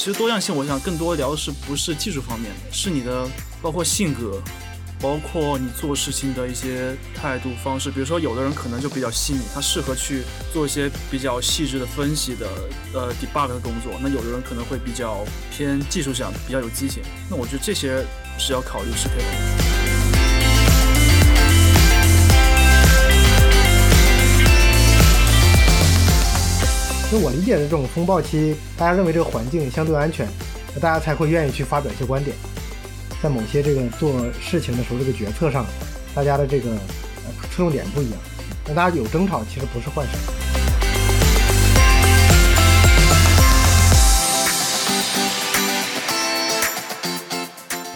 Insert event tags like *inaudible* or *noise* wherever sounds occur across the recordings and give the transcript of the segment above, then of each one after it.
其实多样性，我想更多聊的是不是技术方面的，是你的包括性格，包括你做事情的一些态度方式。比如说，有的人可能就比较细腻，他适合去做一些比较细致的分析的呃 debug 的工作。那有的人可能会比较偏技术上，比较有激情。那我觉得这些是要考虑适配的。就我理解的这种风暴期，大家认为这个环境相对安全，那大家才会愿意去发表一些观点。在某些这个做事情的时候，这个决策上，大家的这个呃侧重点不一样。那大家有争吵，其实不是坏事。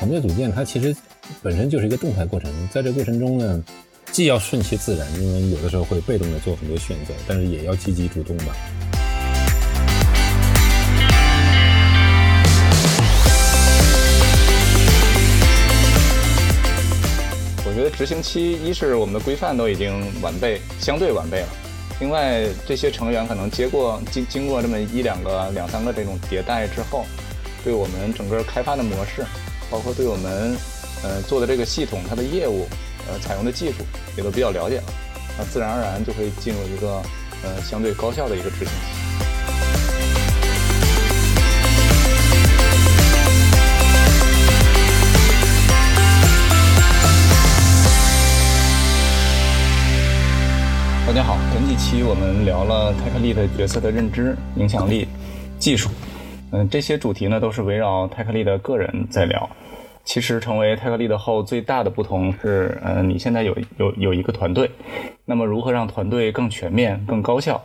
团队组建它其实本身就是一个动态过程，在这个过程中呢，既要顺其自然，因为有的时候会被动的做很多选择，但是也要积极主动吧。我觉得执行期，一是我们的规范都已经完备，相对完备了。另外，这些成员可能接过经经过这么一两个、两三个这种迭代之后，对我们整个开发的模式，包括对我们呃做的这个系统它的业务，呃采用的技术也都比较了解了，那自然而然就会进入一个呃相对高效的一个执行期。大家好，前几期我们聊了泰克利的角色的认知、影响力、技术，嗯，这些主题呢都是围绕泰克利的个人在聊。其实成为泰克利的后最大的不同是，呃，你现在有有有一个团队，那么如何让团队更全面、更高效、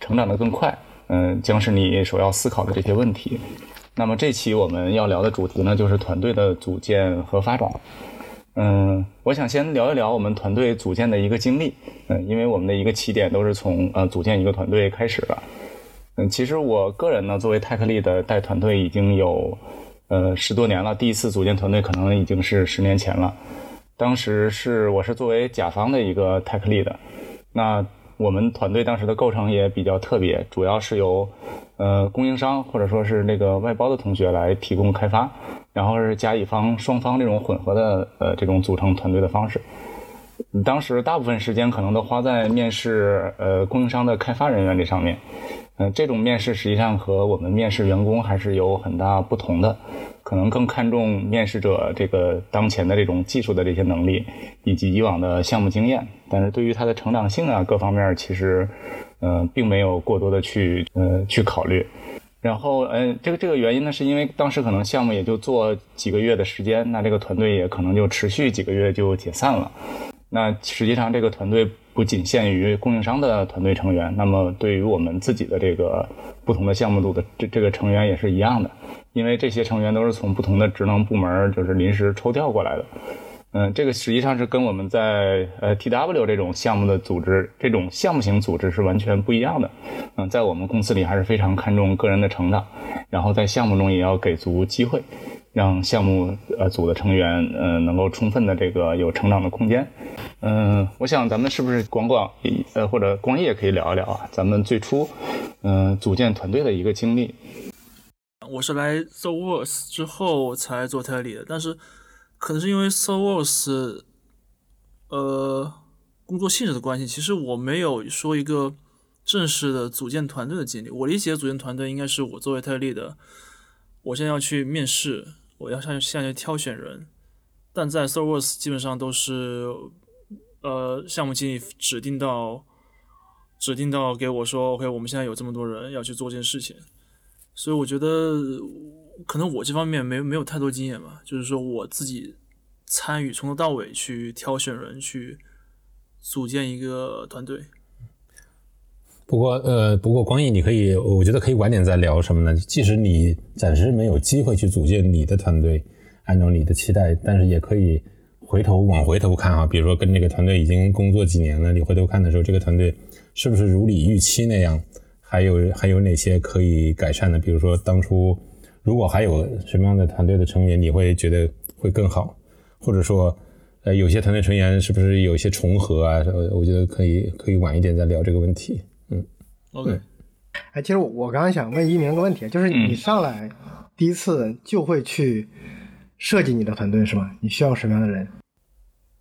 成长得更快，嗯，将是你首要思考的这些问题。那么这期我们要聊的主题呢，就是团队的组建和发展。嗯，我想先聊一聊我们团队组建的一个经历。嗯，因为我们的一个起点都是从呃组建一个团队开始的。嗯，其实我个人呢，作为泰克利的带团队已经有呃十多年了。第一次组建团队可能已经是十年前了。当时是我是作为甲方的一个泰克利的。那我们团队当时的构成也比较特别，主要是由呃供应商或者说是那个外包的同学来提供开发。然后是甲乙方双方这种混合的呃这种组成团队的方式，当时大部分时间可能都花在面试呃供应商的开发人员这上面，嗯，这种面试实际上和我们面试员工还是有很大不同的，可能更看重面试者这个当前的这种技术的这些能力以及以往的项目经验，但是对于他的成长性啊各方面其实，呃，并没有过多的去呃去考虑。然后，嗯，这个这个原因呢，是因为当时可能项目也就做几个月的时间，那这个团队也可能就持续几个月就解散了。那实际上，这个团队不仅限于供应商的团队成员，那么对于我们自己的这个不同的项目组的这这个成员也是一样的，因为这些成员都是从不同的职能部门就是临时抽调过来的。嗯，这个实际上是跟我们在呃 TW 这种项目的组织，这种项目型组织是完全不一样的。嗯，在我们公司里还是非常看重个人的成长，然后在项目中也要给足机会，让项目呃组的成员呃能够充分的这个有成长的空间。嗯，我想咱们是不是广广呃或者光业可以聊一聊啊？咱们最初嗯组建团队的一个经历。我是来 The w o r s 之后才做泰利的，但是。可能是因为 Source，呃，工作性质的关系，其实我没有说一个正式的组建团队的经历。我理解组建团队应该是我作为特例的，我现在要去面试，我要向向去挑选人。但在 Source 基本上都是，呃，项目经理指定到，指定到给我说，OK，我们现在有这么多人要去做这件事情，所以我觉得。可能我这方面没没有太多经验吧，就是说我自己参与从头到尾去挑选人，去组建一个团队。不过呃，不过光毅，你可以，我觉得可以晚点再聊什么呢？即使你暂时没有机会去组建你的团队，按照你的期待，但是也可以回头往回头看啊。比如说跟这个团队已经工作几年了，你回头看的时候，这个团队是不是如你预期那样？还有还有哪些可以改善的？比如说当初。如果还有什么样的团队的成员，你会觉得会更好，或者说，呃，有些团队成员是不是有一些重合啊？我觉得可以可以晚一点再聊这个问题。嗯，OK，哎，其实我我刚刚想问一鸣个问题，就是你上来第一次就会去设计你的团队是吗？你需要什么样的人？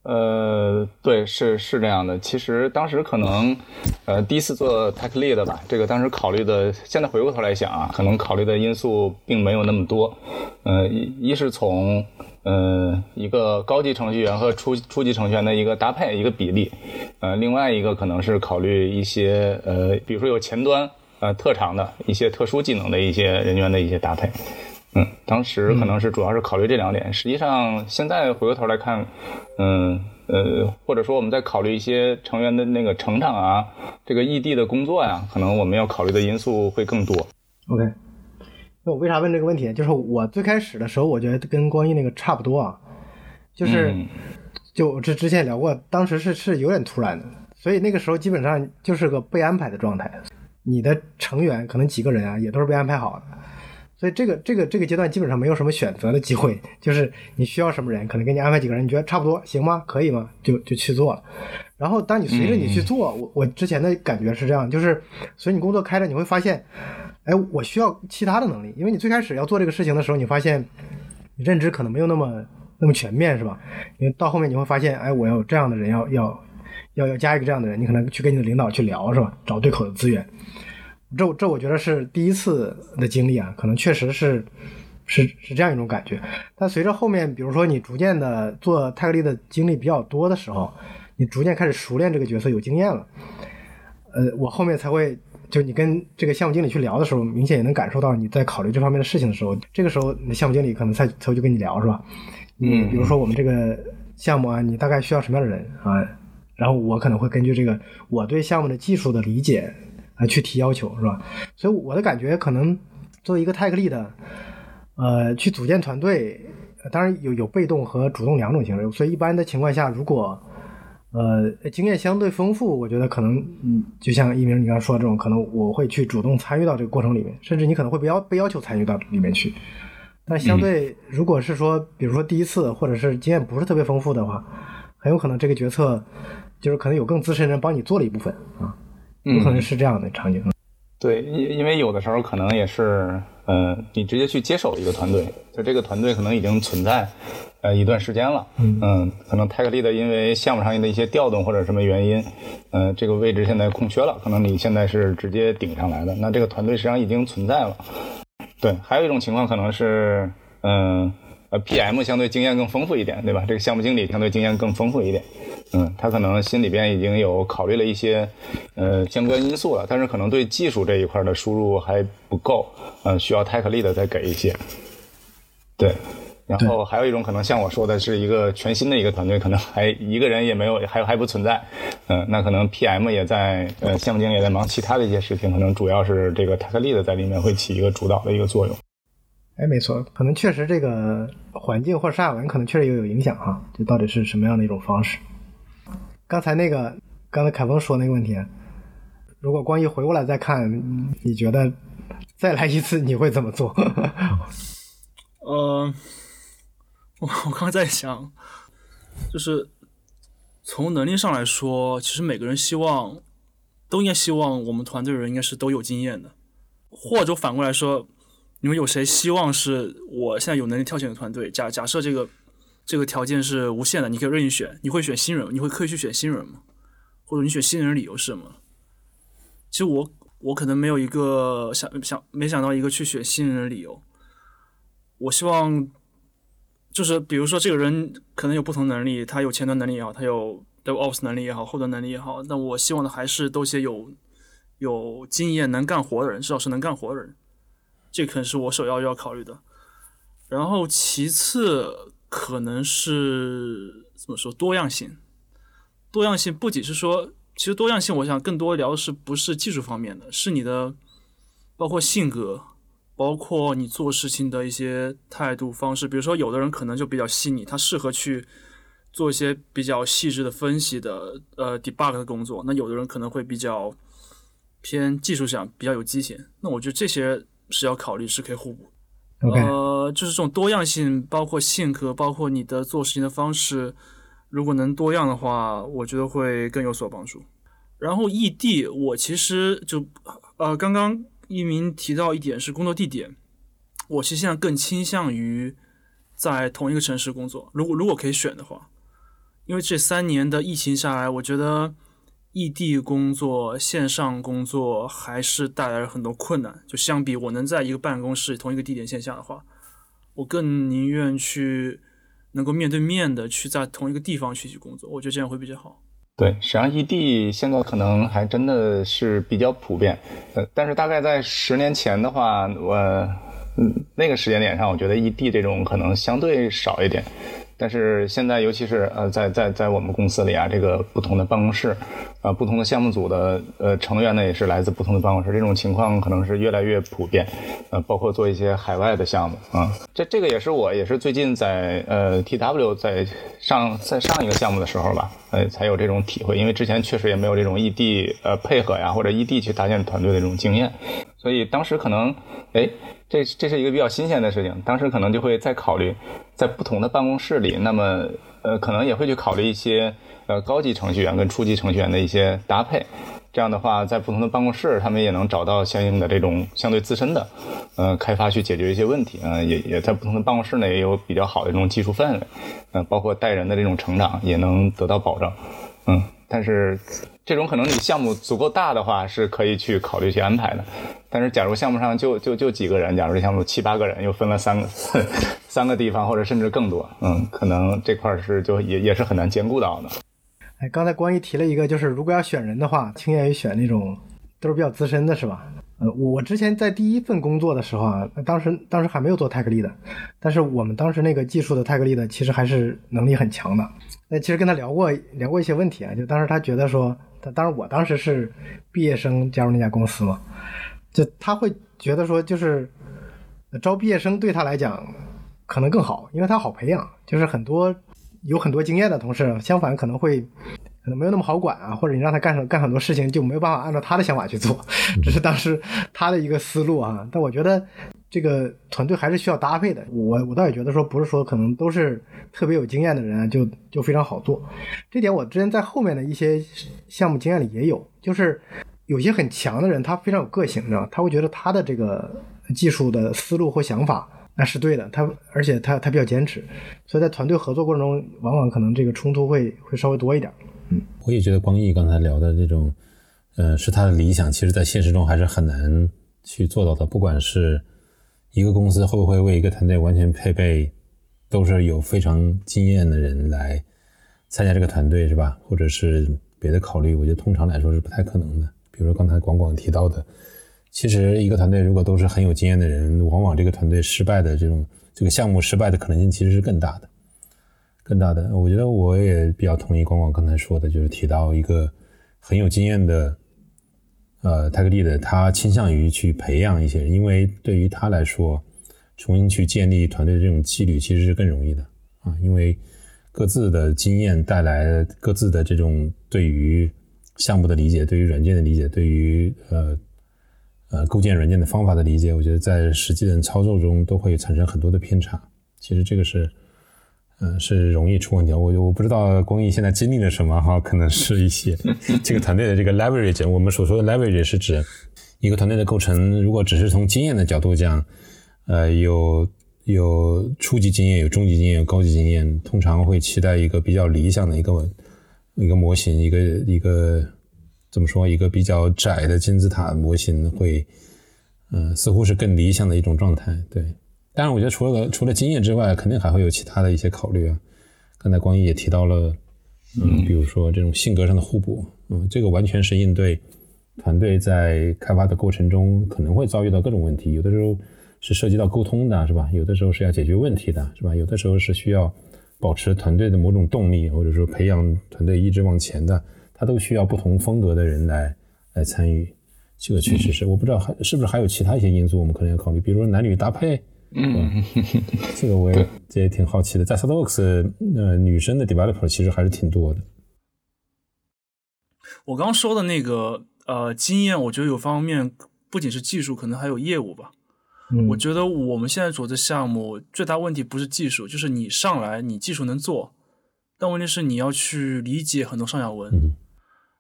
呃，对，是是这样的。其实当时可能，呃，第一次做 tech lead 吧，这个当时考虑的，现在回过头来想啊，可能考虑的因素并没有那么多。呃，一一是从呃一个高级程序员和初初级程序员的一个搭配一个比例，呃，另外一个可能是考虑一些呃，比如说有前端呃特长的一些特殊技能的一些人员的一些搭配。嗯，当时可能是主要是考虑这两点。实际上，现在回过头来看，嗯呃，或者说我们在考虑一些成员的那个成长啊，这个异地的工作呀，可能我们要考虑的因素会更多。OK，那我为啥问这个问题？就是我最开始的时候，我觉得跟光一那个差不多啊，就是就之之前聊过，当时是是有点突然的，所以那个时候基本上就是个被安排的状态。你的成员可能几个人啊，也都是被安排好的。所以这个这个这个阶段基本上没有什么选择的机会，就是你需要什么人，可能给你安排几个人，你觉得差不多行吗？可以吗？就就去做了。然后当你随着你去做，我我之前的感觉是这样，就是随你工作开着，你会发现，哎，我需要其他的能力，因为你最开始要做这个事情的时候，你发现你认知可能没有那么那么全面，是吧？因为到后面你会发现，哎，我要有这样的人，要要要要加一个这样的人，你可能去跟你的领导去聊，是吧？找对口的资源。这这我觉得是第一次的经历啊，可能确实是是是这样一种感觉。但随着后面，比如说你逐渐的做泰格利的经历比较多的时候，你逐渐开始熟练这个角色，有经验了。呃，我后面才会就你跟这个项目经理去聊的时候，明显也能感受到你在考虑这方面的事情的时候，这个时候你的项目经理可能才才会去跟你聊，是吧？嗯，比如说我们这个项目啊，你大概需要什么样的人啊？然后我可能会根据这个我对项目的技术的理解。啊，去提要求是吧？所以我的感觉可能作为一个泰克力的，呃，去组建团队，当然有有被动和主动两种形式。所以一般的情况下，如果呃经验相对丰富，我觉得可能嗯，就像一鸣你刚刚说的这种，可能我会去主动参与到这个过程里面，甚至你可能会被要被要求参与到里面去。但相对如果是说，比如说第一次或者是经验不是特别丰富的话，很有可能这个决策就是可能有更资深人帮你做了一部分啊。有可能是这样的场景，对，因因为有的时候可能也是，呃，你直接去接手一个团队，就这个团队可能已经存在，呃，一段时间了，嗯，可能泰克利的因为项目上的一些调动或者什么原因，呃，这个位置现在空缺了，可能你现在是直接顶上来的，那这个团队实际上已经存在了。对，还有一种情况可能是，嗯，呃，PM 相对经验更丰富一点，对吧？这个项目经理相对经验更丰富一点。嗯，他可能心里边已经有考虑了一些，呃，相关因素了，但是可能对技术这一块的输入还不够，嗯，需要 tech lead 再给一些。对，然后还有一种可能，像我说的是一个全新的一个团队，可能还一个人也没有，还还不存在。嗯，那可能 PM 也在，呃，项目经理也在忙其他的一些事情，可能主要是这个 tech lead 在里面会起一个主导的一个作用。哎，没错，可能确实这个环境或者沙文可能确实也有影响哈，这到底是什么样的一种方式？刚才那个，刚才凯峰说那个问题，如果光一回过来再看，你觉得再来一次你会怎么做？*laughs* 呃，我我刚刚在想，就是从能力上来说，其实每个人希望都应该希望我们团队人应该是都有经验的，或者反过来说，你们有谁希望是我现在有能力挑选的团队？假假设这个。这个条件是无限的，你可以任意选。你会选新人，你会刻意去选新人吗？或者你选新人的理由是什么？其实我我可能没有一个想想没想到一个去选新人的理由。我希望就是比如说这个人可能有不同能力，他有前端能力也好，他有 DevOps 能力也好，后端能力也好，那我希望的还是都些有有经验、能干活的人，至少是能干活的人。这可能是我首要要考虑的。然后其次。可能是怎么说多样性？多样性不仅是说，其实多样性，我想更多聊的是不是技术方面的，是你的包括性格，包括你做事情的一些态度方式。比如说，有的人可能就比较细腻，他适合去做一些比较细致的分析的呃 debug 的工作。那有的人可能会比较偏技术上，比较有激情。那我觉得这些是要考虑，是可以互补。呃，就是这种多样性，包括性格，包括你的做事情的方式，如果能多样的话，我觉得会更有所帮助。然后异地，我其实就呃，刚刚一鸣提到一点是工作地点，我其实现在更倾向于在同一个城市工作。如果如果可以选的话，因为这三年的疫情下来，我觉得异地工作、线上工作还是带来了很多困难。就相比我能在一个办公室、同一个地点线下的话，我更宁愿去能够面对面的去在同一个地方去去工作，我觉得这样会比较好。对，实际上异地现在可能还真的是比较普遍，呃，但是大概在十年前的话，我嗯那个时间点上，我觉得异地这种可能相对少一点。但是现在，尤其是呃，在在在我们公司里啊，这个不同的办公室，呃，不同的项目组的呃成员呢，也是来自不同的办公室，这种情况可能是越来越普遍，呃，包括做一些海外的项目啊，这这个也是我也是最近在呃 TW 在上在上一个项目的时候吧，呃，才有这种体会，因为之前确实也没有这种异地呃配合呀，或者异地去搭建团队的这种经验，所以当时可能哎。这这是一个比较新鲜的事情，当时可能就会再考虑，在不同的办公室里，那么呃，可能也会去考虑一些呃高级程序员跟初级程序员的一些搭配。这样的话，在不同的办公室，他们也能找到相应的这种相对自身的呃开发去解决一些问题。嗯，也也在不同的办公室内也有比较好的这种技术氛围，嗯，包括带人的这种成长也能得到保障。嗯，但是。这种可能你项目足够大的话是可以去考虑去安排的，但是假如项目上就就就几个人，假如这项目七八个人又分了三个 *laughs* 三个地方或者甚至更多，嗯，可能这块是就也也是很难兼顾到的。哎，刚才光一提了一个，就是如果要选人的话，倾向于选那种都是比较资深的，是吧？呃，我之前在第一份工作的时候啊，当时当时还没有做泰克力的，但是我们当时那个技术的泰克力的其实还是能力很强的。那其实跟他聊过聊过一些问题啊，就当时他觉得说。当然，我当时是毕业生加入那家公司嘛，就他会觉得说，就是招毕业生对他来讲可能更好，因为他好培养，就是很多有很多经验的同事，相反可能会可能没有那么好管啊，或者你让他干干很多事情就没有办法按照他的想法去做，*laughs* 这是当时他的一个思路啊。但我觉得。这个团队还是需要搭配的。我我倒也觉得说，不是说可能都是特别有经验的人就就非常好做。这点我之前在后面的一些项目经验里也有，就是有些很强的人，他非常有个性，你知道他会觉得他的这个技术的思路或想法那是对的，他而且他他比较坚持，所以在团队合作过程中，往往可能这个冲突会会稍微多一点。嗯，我也觉得光毅刚才聊的这种，呃，是他的理想，其实在现实中还是很难去做到的，不管是。一个公司会不会为一个团队完全配备都是有非常经验的人来参加这个团队，是吧？或者是别的考虑？我觉得通常来说是不太可能的。比如说刚才广广提到的，其实一个团队如果都是很有经验的人，往往这个团队失败的这种这个项目失败的可能性其实是更大的，更大的。我觉得我也比较同意广广刚才说的，就是提到一个很有经验的。呃，泰克利的他倾向于去培养一些人，因为对于他来说，重新去建立团队的这种纪律其实是更容易的啊，因为各自的经验带来各自的这种对于项目的理解、对于软件的理解、对于呃呃构建软件的方法的理解，我觉得在实际的操作中都会产生很多的偏差。其实这个是。嗯，是容易出问题。我我不知道公益现在经历了什么哈，可能是一些 *laughs* 这个团队的这个 leverage。我们所说的 leverage 是指一个团队的构成。如果只是从经验的角度讲，呃，有有初级经验，有中级经验，有高级经验，通常会期待一个比较理想的一个一个模型，一个一个怎么说？一个比较窄的金字塔模型会，嗯，似乎是更理想的一种状态。对。当然，我觉得除了除了经验之外，肯定还会有其他的一些考虑啊。刚才光一也提到了，嗯，比如说这种性格上的互补，嗯，这个完全是应对团队在开发的过程中可能会遭遇到各种问题。有的时候是涉及到沟通的，是吧？有的时候是要解决问题的，是吧？有的时候是需要保持团队的某种动力，或者说培养团队一直往前的，它都需要不同风格的人来来参与。这个确实是，我不知道还是不是还有其他一些因素我们可能要考虑，比如说男女搭配。嗯，*laughs* 这个我也这也挺好奇的。在 s o d w o s 呃，女生的 developer 其实还是挺多的。我刚刚说的那个呃经验，我觉得有方面不仅是技术，可能还有业务吧。我觉得我们现在做的项目最大问题不是技术，就是你上来你技术能做，但问题是你要去理解很多上下文，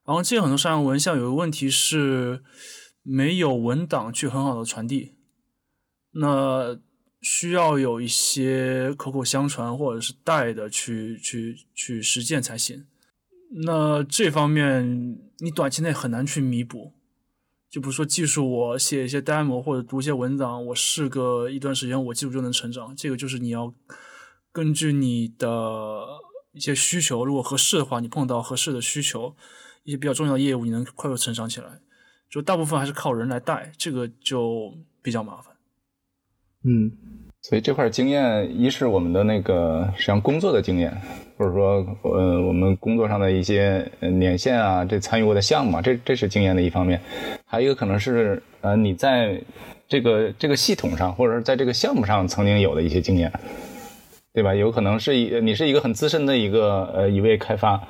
然后这个很多上下文像有个问题是没有文档去很好的传递，那需要有一些口口相传或者是带的去去去实践才行。那这方面你短期内很难去弥补。就比如说技术，我写一些 demo 或者读一些文档，我试个一段时间，我技术就能成长。这个就是你要根据你的一些需求，如果合适的话，你碰到合适的需求，一些比较重要的业务，你能快速成长起来。就大部分还是靠人来带，这个就比较麻烦。嗯，所以这块经验，一是我们的那个实际上工作的经验，或者说呃我们工作上的一些年限啊，这参与过的项目，这这是经验的一方面。还有一个可能是呃你在这个这个系统上，或者是在这个项目上曾经有的一些经验，对吧？有可能是一你是一个很资深的一个呃一位开发。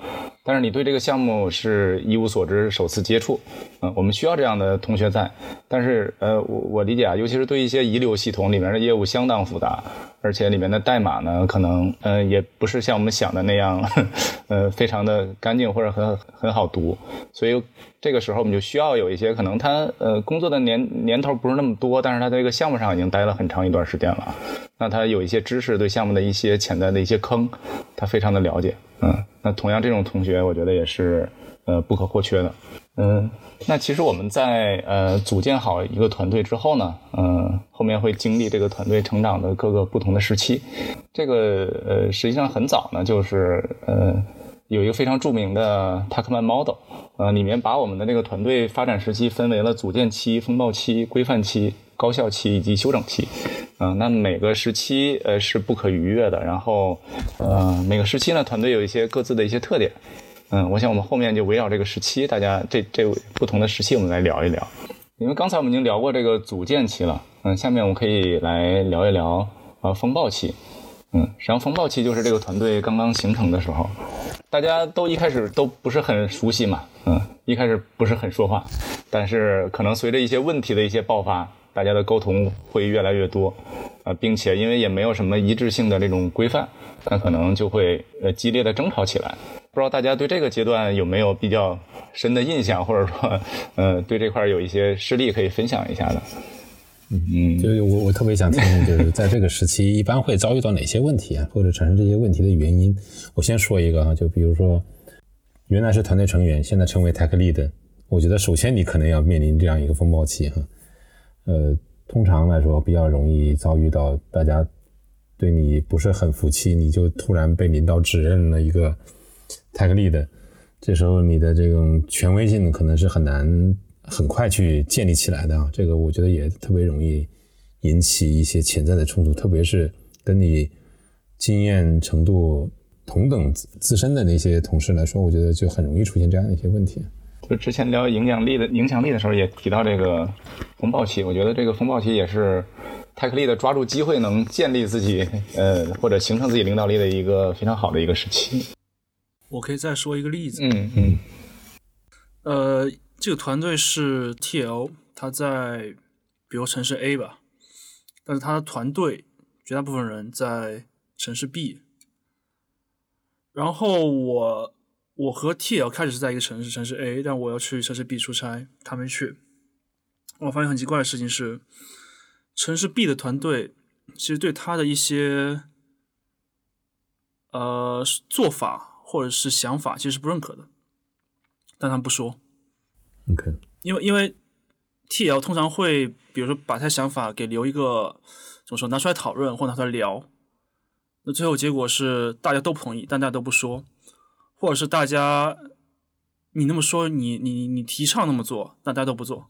但是你对这个项目是一无所知，首次接触，嗯，我们需要这样的同学在。但是，呃，我我理解啊，尤其是对一些遗留系统里面的业务相当复杂，而且里面的代码呢，可能，嗯，也不是像我们想的那样，*laughs* 呃，非常的干净或者很很好读。所以这个时候我们就需要有一些可能他，呃，工作的年年头不是那么多，但是他在这个项目上已经待了很长一段时间了，那他有一些知识对项目的一些潜在的一些坑，他非常的了解。嗯，那同样这种同学，我觉得也是呃不可或缺的。嗯，那其实我们在呃组建好一个团队之后呢，嗯，后面会经历这个团队成长的各个不同的时期。这个呃实际上很早呢，就是呃有一个非常著名的 Tuckman Model，呃里面把我们的这个团队发展时期分为了组建期、风暴期、规范期。高效期以及休整期，嗯，那每个时期呃是不可逾越的。然后，呃，每个时期呢，团队有一些各自的一些特点。嗯，我想我们后面就围绕这个时期，大家这这不同的时期，我们来聊一聊。因为刚才我们已经聊过这个组建期了，嗯，下面我们可以来聊一聊呃风暴期。嗯，实际上风暴期就是这个团队刚刚形成的时候，大家都一开始都不是很熟悉嘛，嗯，一开始不是很说话，但是可能随着一些问题的一些爆发。大家的沟通会越来越多，呃，并且因为也没有什么一致性的这种规范，那可能就会呃激烈的争吵起来。不知道大家对这个阶段有没有比较深的印象，或者说，呃，对这块有一些事例可以分享一下的？嗯嗯，就是我我特别想听听，就是在这个时期 *laughs* 一般会遭遇到哪些问题啊，或者产生这些问题的原因。我先说一个啊，就比如说，原来是团队成员，现在成为 tech lead，我觉得首先你可能要面临这样一个风暴期哈。呃，通常来说比较容易遭遇到大家对你不是很服气，你就突然被领导指认了一个 tech lead，这时候你的这种权威性可能是很难很快去建立起来的啊。这个我觉得也特别容易引起一些潜在的冲突，特别是跟你经验程度同等自身的那些同事来说，我觉得就很容易出现这样的一些问题。就之前聊影响力的影响力的时候，也提到这个风暴期。我觉得这个风暴期也是泰克利的抓住机会能建立自己呃或者形成自己领导力的一个非常好的一个时期。我可以再说一个例子。嗯嗯。呃，这个团队是 TL，他在比如城市 A 吧，但是他的团队绝大部分人在城市 B，然后我。我和 TL 开始是在一个城市，城市 A，但我要去城市 B 出差，他没去。我发现很奇怪的事情是，城市 B 的团队其实对他的一些呃做法或者是想法其实是不认可的，但他们不说。OK，因为因为 TL 通常会比如说把他想法给留一个怎么说拿出来讨论或拿出来聊，那最后结果是大家都不同意，但大家都不说。或者是大家，你那么说，你你你提倡那么做，但大家都不做。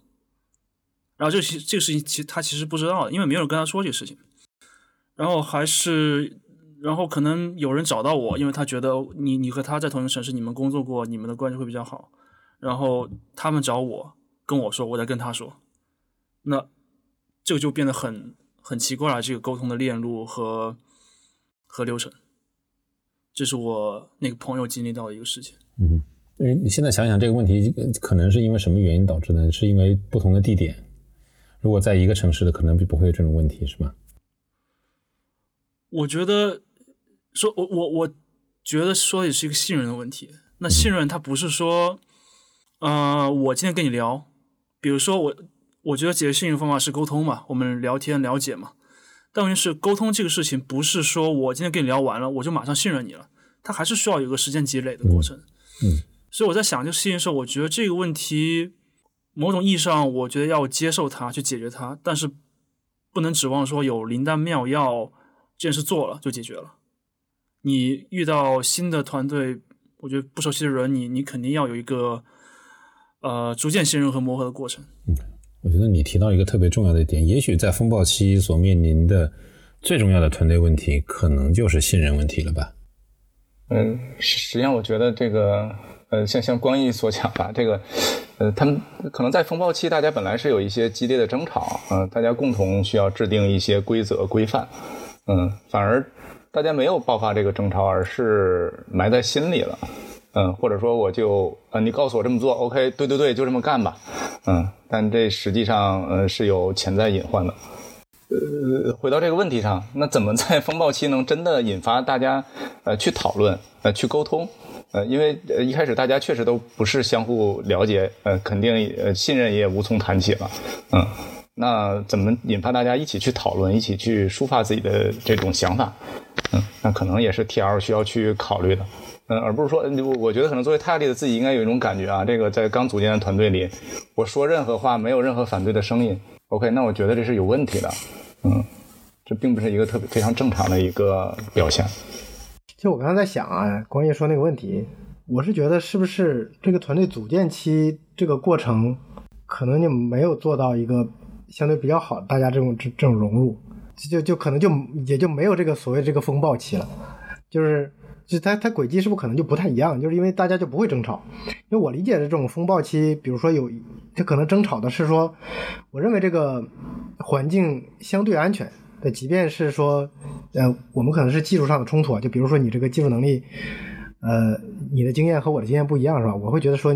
然后这其这个事情，其实他其实不知道，因为没有人跟他说这个事情。然后还是，然后可能有人找到我，因为他觉得你你和他在同一个城市，你们工作过，你们的关系会比较好。然后他们找我跟我说，我再跟他说。那这个就变得很很奇怪了，这个沟通的链路和和流程。这是我那个朋友经历到的一个事情。嗯，为你现在想想这个问题，可能是因为什么原因导致的？是因为不同的地点？如果在一个城市的，可能就不会有这种问题，是吗？我觉得，说，我我我觉得说也是一个信任的问题。那信任它不是说呃，我今天跟你聊，比如说我，我觉得解决信任方法是沟通嘛，我们聊天了解嘛。但问题是，沟通这个事情不是说我今天跟你聊完了，我就马上信任你了，它还是需要有个时间积累的过程。嗯，所以我在想这个事情的时候，我觉得这个问题，某种意义上，我觉得要接受它，去解决它，但是不能指望说有灵丹妙药，这件事做了就解决了。你遇到新的团队，我觉得不熟悉的人，你你肯定要有一个呃逐渐信任和磨合的过程。嗯我觉得你提到一个特别重要的点，也许在风暴期所面临的最重要的团队问题，可能就是信任问题了吧？嗯，实际上我觉得这个，呃，像像光毅所讲吧，这个，呃，他们可能在风暴期，大家本来是有一些激烈的争吵，嗯，大家共同需要制定一些规则规范，嗯，反而大家没有爆发这个争吵，而是埋在心里了。嗯，或者说我就呃，你告诉我这么做，OK，对对对，就这么干吧。嗯，但这实际上呃是有潜在隐患的。呃，回到这个问题上，那怎么在风暴期能真的引发大家呃去讨论呃去沟通？呃，因为呃一开始大家确实都不是相互了解，呃，肯定呃信任也无从谈起了。嗯，那怎么引发大家一起去讨论，一起去抒发自己的这种想法？嗯，那可能也是 T L 需要去考虑的。嗯，而不是说，我我觉得可能作为泰利的自己应该有一种感觉啊，这个在刚组建的团队里，我说任何话没有任何反对的声音，OK，那我觉得这是有问题的，嗯，这并不是一个特别非常正常的一个表现。就我刚才在想啊，光爷说那个问题，我是觉得是不是这个团队组建期这个过程，可能就没有做到一个相对比较好，大家这种这种融入，就就可能就也就没有这个所谓这个风暴期了，就是。就它它轨迹是不是可能就不太一样？就是因为大家就不会争吵。因为我理解的这种风暴期，比如说有，它可能争吵的是说，我认为这个环境相对安全的，即便是说，呃，我们可能是技术上的冲突啊。就比如说你这个技术能力，呃，你的经验和我的经验不一样是吧？我会觉得说，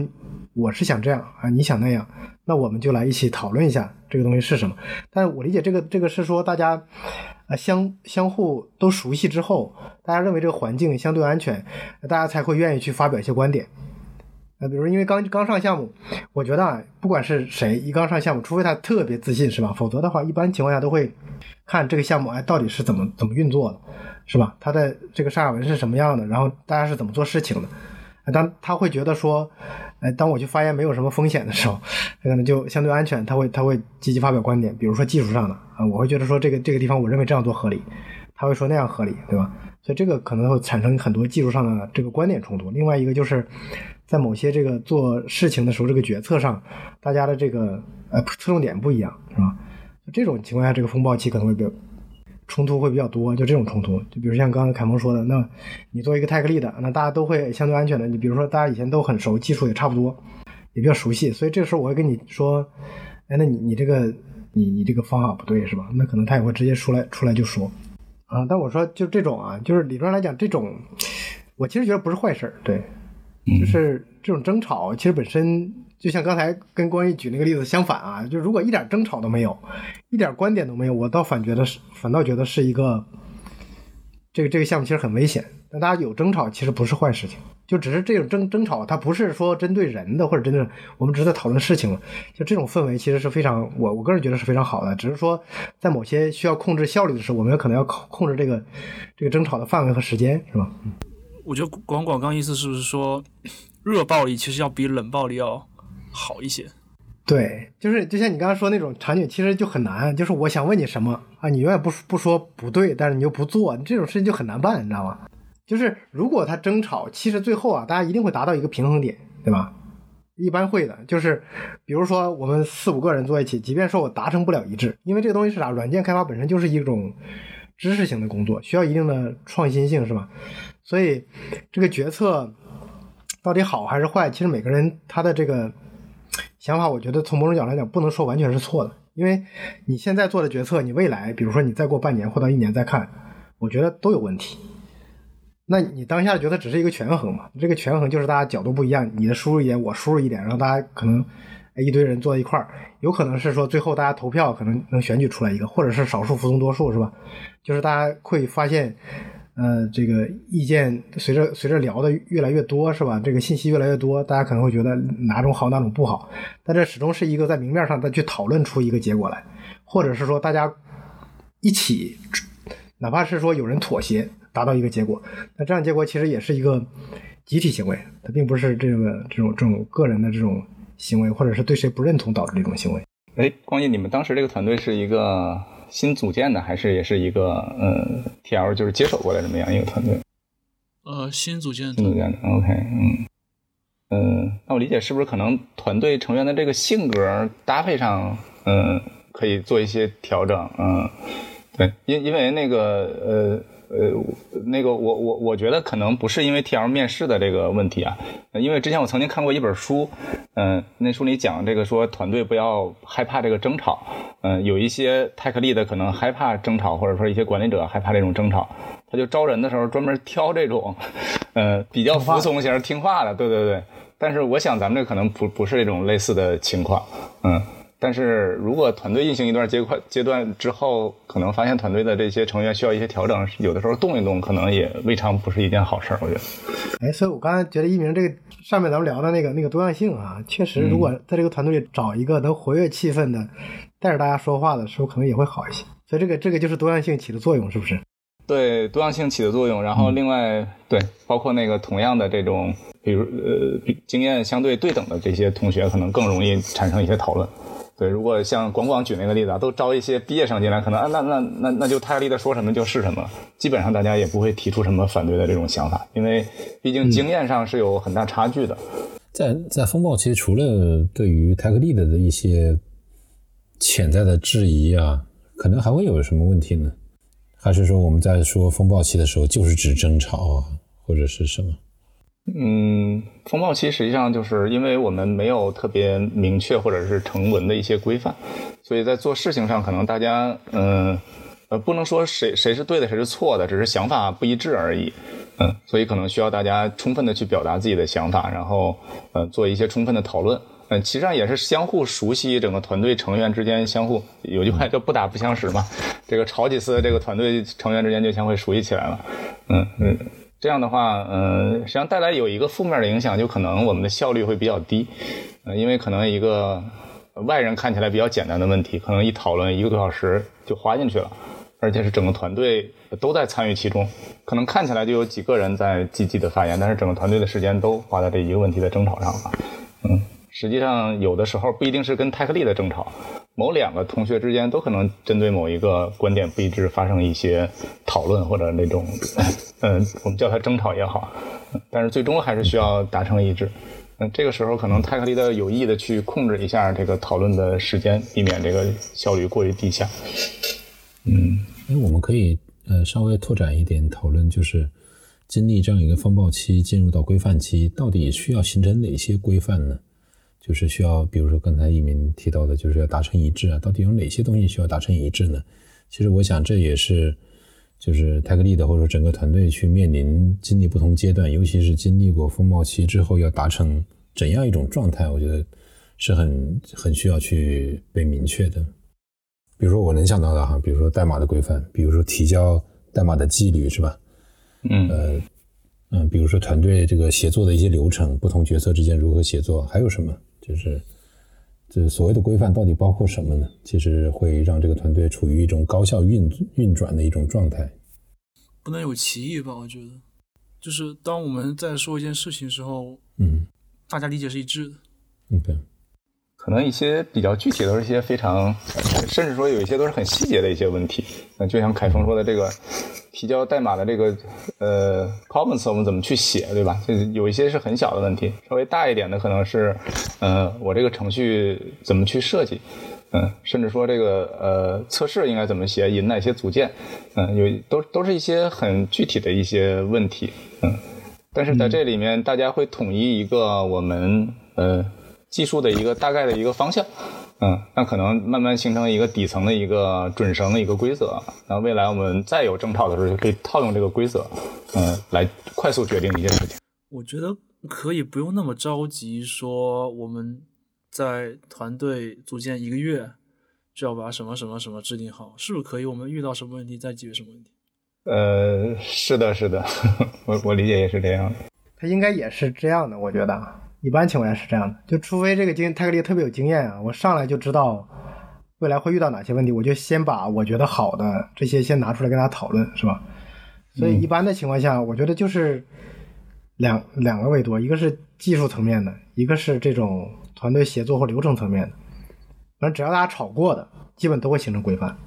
我是想这样啊，你想那样，那我们就来一起讨论一下这个东西是什么。但我理解这个这个是说大家。啊，相相互都熟悉之后，大家认为这个环境相对安全，大家才会愿意去发表一些观点。啊，比如因为刚刚上项目，我觉得啊，不管是谁一刚上项目，除非他特别自信，是吧？否则的话，一般情况下都会看这个项目哎到底是怎么怎么运作的，是吧？他的这个上下文是什么样的，然后大家是怎么做事情的。当他会觉得说，哎，当我去发言没有什么风险的时候，他可能就相对安全，他会他会积极发表观点，比如说技术上的啊，我会觉得说这个这个地方我认为这样做合理，他会说那样合理，对吧？所以这个可能会产生很多技术上的这个观点冲突。另外一个就是在某些这个做事情的时候，这个决策上，大家的这个呃侧重点不一样，是吧？这种情况下，这个风暴期可能会比较。冲突会比较多，就这种冲突，就比如像刚刚凯蒙说的，那你做一个泰克利的那大家都会相对安全的。你比如说，大家以前都很熟，技术也差不多，也比较熟悉，所以这个时候我会跟你说，哎，那你你这个你你这个方法不对是吧？那可能他也会直接出来出来就说，啊，但我说就这种啊，就是理论上来讲，这种我其实觉得不是坏事对，就是这种争吵其实本身。就像刚才跟关毅举那个例子相反啊，就如果一点争吵都没有，一点观点都没有，我倒反觉得是，反倒觉得是一个，这个这个项目其实很危险。但大家有争吵其实不是坏事情，就只是这种争争吵，它不是说针对人的或者针对我们只是在讨论事情了。就这种氛围其实是非常，我我个人觉得是非常好的。只是说在某些需要控制效率的时候，我们有可能要控控制这个这个争吵的范围和时间，是吧？我觉得广广刚意思是不是说热暴力其实要比冷暴力要？好一些，对，就是就像你刚刚说那种场景，其实就很难。就是我想问你什么啊，你永远不不说不对，但是你又不做，这种事情就很难办，你知道吗？就是如果他争吵，其实最后啊，大家一定会达到一个平衡点，对吧？一般会的。就是比如说我们四五个人坐一起，即便说我达成不了一致，因为这个东西是啥？软件开发本身就是一种知识型的工作，需要一定的创新性，是吧？所以这个决策到底好还是坏，其实每个人他的这个。想法，我觉得从某种角度来讲，不能说完全是错的，因为你现在做的决策，你未来，比如说你再过半年或到一年再看，我觉得都有问题。那你当下的决策只是一个权衡嘛？这个权衡就是大家角度不一样，你的输入一点，我输入一点，然后大家可能一堆人坐在一块儿，有可能是说最后大家投票可能能选举出来一个，或者是少数服从多数，是吧？就是大家会发现，呃，这个意见随着随着聊的越来越多，是吧？这个信息越来越多，大家可能会觉得哪种好，哪种不好。但这始终是一个在明面上再去讨论出一个结果来，或者是说大家一起，哪怕是说有人妥协达到一个结果，那这样结果其实也是一个集体行为，它并不是这个这种这种个人的这种行为，或者是对谁不认同导致的一种行为。哎，光义，你们当时这个团队是一个？新组建的还是也是一个呃，TL 就是接手过来这么样一个团队？呃，新组建的。新组建的，OK，嗯，嗯，那我理解是不是可能团队成员的这个性格搭配上，嗯，可以做一些调整？嗯，对，因因为那个呃。呃，那个我我我觉得可能不是因为 T L 面试的这个问题啊，因为之前我曾经看过一本书，嗯，那书里讲这个说团队不要害怕这个争吵，嗯，有一些泰克利的可能害怕争吵，或者说一些管理者害怕这种争吵，他就招人的时候专门挑这种，*laughs* 呃，比较服从型、听话的，对对对。但是我想咱们这可能不不是这种类似的情况，嗯。但是如果团队运行一段阶段阶段之后，可能发现团队的这些成员需要一些调整，有的时候动一动，可能也未尝不是一件好事儿。我觉得。哎，所以我刚才觉得一鸣这个上面咱们聊的那个那个多样性啊，确实，如果在这个团队里找一个能活跃气氛的，带着大家说话的时候，可能也会好一些。所以这个这个就是多样性起的作用，是不是？对，多样性起的作用。然后另外，对，包括那个同样的这种，比如呃，经验相对对等的这些同学，可能更容易产生一些讨论。对，如果像广广举那个例子啊，都招一些毕业生进来，可能啊，那那那那就泰利的说什么就是什么，基本上大家也不会提出什么反对的这种想法，因为毕竟经验上是有很大差距的。在在风暴期，除了对于泰克利的的一些潜在的质疑啊，可能还会有什么问题呢？还是说我们在说风暴期的时候，就是指争吵啊，或者是什么？嗯，风暴期实际上就是因为我们没有特别明确或者是成文的一些规范，所以在做事情上可能大家嗯呃不能说谁谁是对的谁是错的，只是想法不一致而已。嗯，所以可能需要大家充分的去表达自己的想法，然后呃做一些充分的讨论。嗯，其实上也是相互熟悉，整个团队成员之间相互有句话叫不打不相识嘛。这个吵几次，这个团队成员之间就相会熟悉起来了。嗯嗯。这样的话，嗯，实际上带来有一个负面的影响，就可能我们的效率会比较低，呃，因为可能一个外人看起来比较简单的问题，可能一讨论一个多小时就花进去了，而且是整个团队都在参与其中，可能看起来就有几个人在积极的发言，但是整个团队的时间都花在这一个问题的争吵上了，嗯，实际上有的时候不一定是跟泰克利的争吵。某两个同学之间都可能针对某一个观点不一致发生一些讨论或者那种，嗯，*laughs* 我们叫它争吵也好，但是最终还是需要达成一致。嗯，这个时候可能泰克利的有意的去控制一下这个讨论的时间，避免这个效率过于低下。嗯，那我们可以呃稍微拓展一点讨论，就是经历这样一个风暴期，进入到规范期，到底需要形成哪些规范呢？就是需要，比如说刚才一鸣提到的，就是要达成一致啊。到底有哪些东西需要达成一致呢？其实我想这也是，就是泰克利的或者说整个团队去面临经历不同阶段，尤其是经历过风暴期之后，要达成怎样一种状态，我觉得是很很需要去被明确的。比如说我能想到的哈，比如说代码的规范，比如说提交代码的纪律，是吧？嗯。呃。嗯，比如说团队这个协作的一些流程，不同角色之间如何协作，还有什么？就是这所谓的规范到底包括什么呢？其实会让这个团队处于一种高效运运转的一种状态。不能有歧义吧？我觉得，就是当我们在说一件事情的时候，嗯，大家理解是一致的。嗯，对。可能一些比较具体的，都是一些非常，甚至说有一些都是很细节的一些问题。那就像凯峰说的这个。提交代码的这个呃 comments 我们怎么去写，对吧？就有一些是很小的问题，稍微大一点的可能是，呃，我这个程序怎么去设计，嗯，甚至说这个呃测试应该怎么写，引哪些组件，嗯，有都都是一些很具体的一些问题，嗯，但是在这里面大家会统一一个我们呃技术的一个大概的一个方向。嗯，那可能慢慢形成一个底层的一个准绳的一个规则，那未来我们再有争吵的时候，就可以套用这个规则，嗯，来快速决定一件事情。我觉得可以不用那么着急，说我们在团队组建一个月就要把什么什么什么制定好，是不是可以？我们遇到什么问题再解决什么问题？呃，是的，是的，*laughs* 我我理解也是这样的。他应该也是这样的，我觉得一般情况下是这样的，就除非这个经泰格利特别有经验啊，我上来就知道未来会遇到哪些问题，我就先把我觉得好的这些先拿出来跟大家讨论，是吧？所以一般的情况下，我觉得就是两两个维度，一个是技术层面的，一个是这种团队协作或流程层面的。反正只要大家吵过的，基本都会形成规范。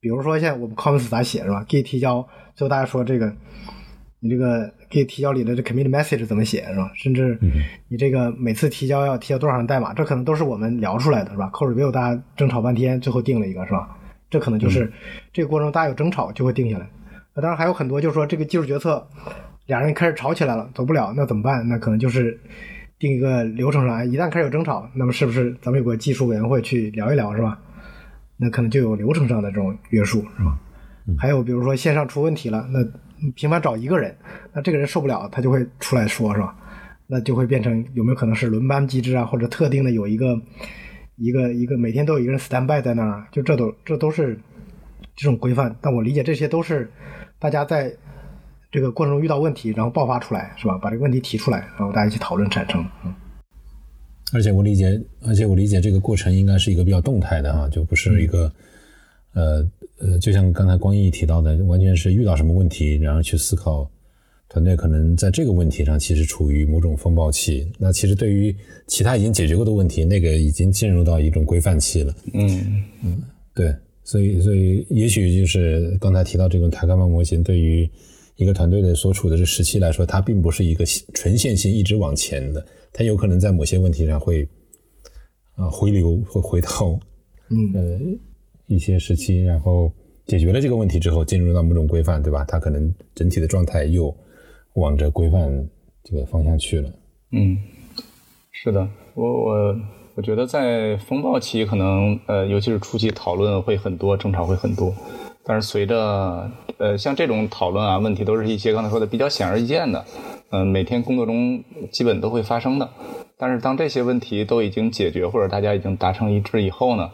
比如说，现在我们 comments 咋写是吧？Git 提交，最后大家说这个，你这个 Git 提交里的这 commit message 怎么写是吧？甚至你这个每次提交要提交多少行代码，这可能都是我们聊出来的是吧？Code review 大家争吵半天，最后定了一个是吧？这可能就是这个过程中大家有争吵就会定下来。那当然还有很多，就是说这个技术决策俩人开始吵起来了，走不了，那怎么办？那可能就是定一个流程上，一旦开始有争吵，那么是不是咱们有个技术委员会去聊一聊是吧？那可能就有流程上的这种约束，是吧？还有比如说线上出问题了，那频繁找一个人，那这个人受不了，他就会出来说，是吧？那就会变成有没有可能是轮班机制啊，或者特定的有一个一个一个每天都有一个人 stand by 在那儿，就这都这都是这种规范。但我理解这些都是大家在这个过程中遇到问题，然后爆发出来，是吧？把这个问题提出来，然后大家一起讨论产生。嗯。而且我理解，而且我理解这个过程应该是一个比较动态的啊，就不是一个，呃呃，就像刚才光毅提到的，完全是遇到什么问题，然后去思考，团队可能在这个问题上其实处于某种风暴期。那其实对于其他已经解决过的问题，那个已经进入到一种规范期了。嗯嗯，对，所以所以也许就是刚才提到这种塔卡曼模型，对于一个团队的所处的这时期来说，它并不是一个纯线性一直往前的。它有可能在某些问题上会，啊回流，会回到，嗯呃一些时期，然后解决了这个问题之后，进入到某种规范，对吧？它可能整体的状态又往着规范这个方向去了。嗯，是的，我我我觉得在风暴期，可能呃，尤其是初期讨论会很多，争吵会很多。但是随着呃像这种讨论啊，问题都是一些刚才说的比较显而易见的。嗯，每天工作中基本都会发生的，但是当这些问题都已经解决或者大家已经达成一致以后呢，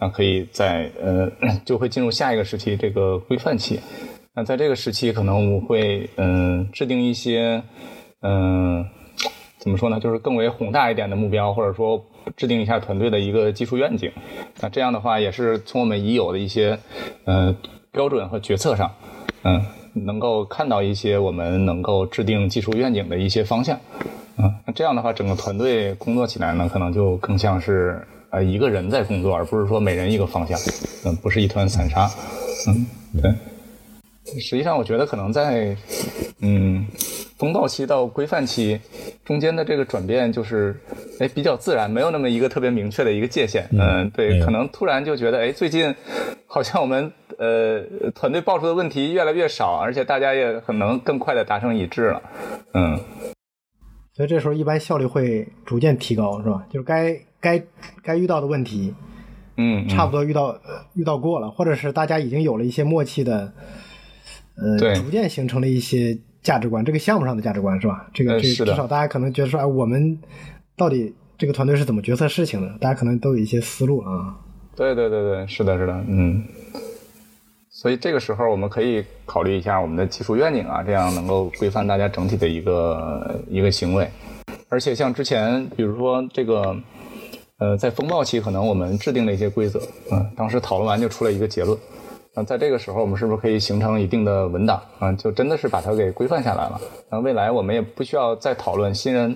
那可以在呃就会进入下一个时期，这个规范期。那在这个时期，可能我会嗯制定一些嗯怎么说呢，就是更为宏大一点的目标，或者说制定一下团队的一个技术愿景。那这样的话，也是从我们已有的一些呃标准和决策上，嗯。能够看到一些我们能够制定技术愿景的一些方向，嗯，那这样的话，整个团队工作起来呢，可能就更像是呃一个人在工作，而不是说每人一个方向，嗯，不是一团散沙，嗯，对。实际上，我觉得可能在嗯风暴期到规范期中间的这个转变，就是哎比较自然，没有那么一个特别明确的一个界限，嗯，对，可能突然就觉得哎最近好像我们。呃，团队爆出的问题越来越少，而且大家也可能更快的达成一致了，嗯，所以这时候一般效率会逐渐提高，是吧？就是该该该遇到的问题，嗯，差不多遇到遇到过了，或者是大家已经有了一些默契的，呃，逐渐形成了一些价值观，这个项目上的价值观是吧？这个这至少大家可能觉得说，哎，我们到底这个团队是怎么决策事情的？大家可能都有一些思路啊。对对对对，是的，是的，嗯。所以这个时候，我们可以考虑一下我们的技术愿景啊，这样能够规范大家整体的一个一个行为。而且像之前，比如说这个，呃，在风暴期，可能我们制定了一些规则，嗯，当时讨论完就出了一个结论。那在这个时候，我们是不是可以形成一定的文档啊？就真的是把它给规范下来了。那未来我们也不需要再讨论新人